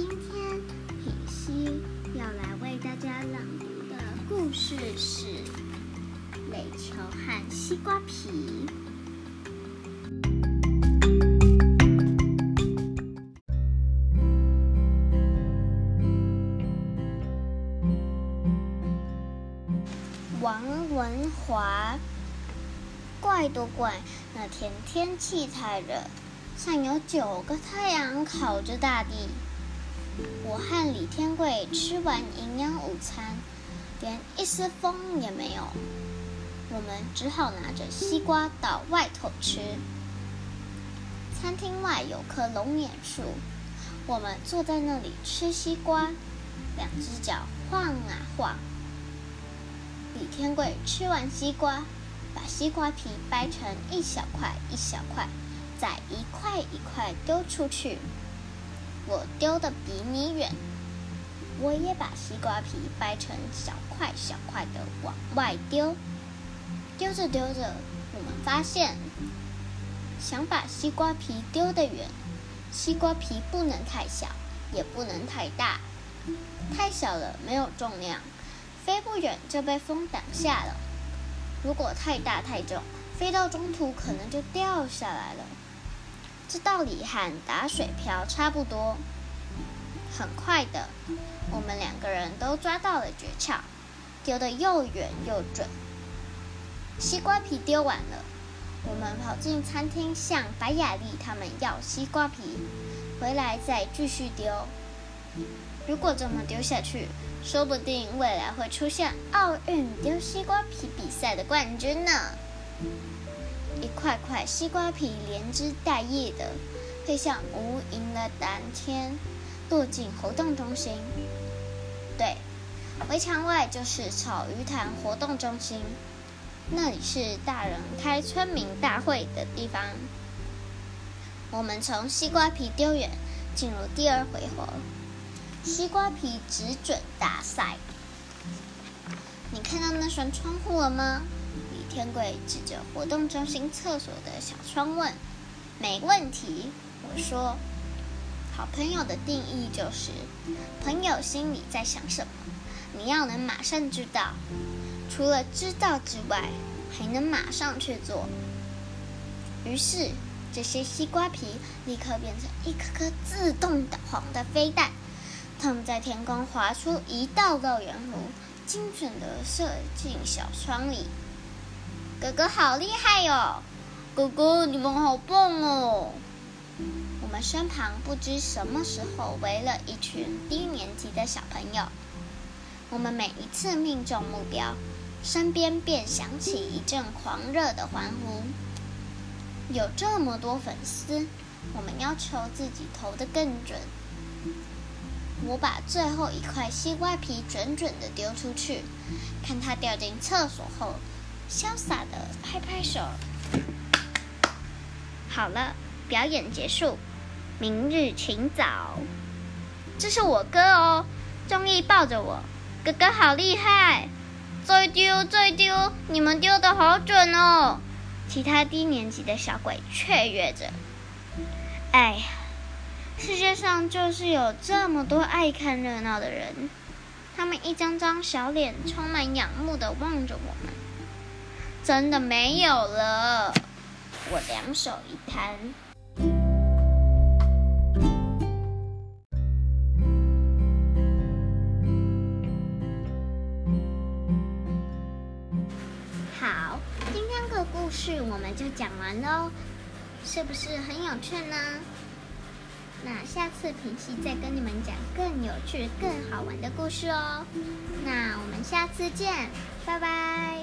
今天品西要来为大家朗读的故事是垒球和西瓜皮。王文华怪都怪那天天气太热像有九个太阳烤着大地。我和李天贵吃完营养午餐，连一丝风也没有。我们只好拿着西瓜到外头吃。餐厅外有棵龙眼树，我们坐在那里吃西瓜，两只脚晃啊晃。李天贵吃完西瓜，把西瓜皮掰成一小块一小块，再一块一块丢出去。我丢的比你远，我也把西瓜皮掰成小块小块的往外丢。丢着丢着，我们发现，想把西瓜皮丢得远，西瓜皮不能太小，也不能太大。太小了没有重量。飞不远就被风挡下了。如果太大太重，飞到中途可能就掉下来了。这道理和打水漂差不多。很快的，我们两个人都抓到了诀窍，丢得又远又准。西瓜皮丢完了，我们跑进餐厅向白雅丽他们要西瓜皮，回来再继续丢。如果这么丢下去，说不定未来会出现奥运丢西瓜皮比赛的冠军呢。块块西瓜皮连枝带叶的，飞向无垠的蓝天，落进活动中心。对，围墙外就是草鱼潭活动中心，那里是大人开村民大会的地方。我们从西瓜皮丢远，进入第二回合。西瓜皮只准大赛，你看到那扇窗户了吗？天贵指着活动中心厕所的小窗问。没问题，我说。好朋友的定义就是，朋友心里在想什么，你要能马上知道。除了知道之外，还能马上去做。于是，这些西瓜皮立刻变成一颗颗自动导航的飞弹。他们在天空划出一道道圆弧，精准地射进小窗里。哥哥好厉害哟！哥哥，你们好棒哦！我们身旁不知什么时候围了一群低年级的小朋友。我们每一次命中目标，身边便响起一阵狂热的欢呼。有这么多粉丝，我们要求自己投得更准。我把最后一块西瓜皮准准的丢出去，看它掉进厕所后，潇洒的拍拍手。好了，表演结束，明日请早。这是我哥哦，钟意抱着我，哥哥好厉害！再丢再丢，你们丢的好准哦！其他低年级的小鬼雀跃着。哎呀！世界上就是有这么多爱看热闹的人，他们一张张小脸充满仰慕的望着我们。真的没有了，我两手一摊。好，今天的故事我们就讲完喽，是不是很有趣呢？那下次平西再跟你们讲更有趣、更好玩的故事哦。那我们下次见，拜拜。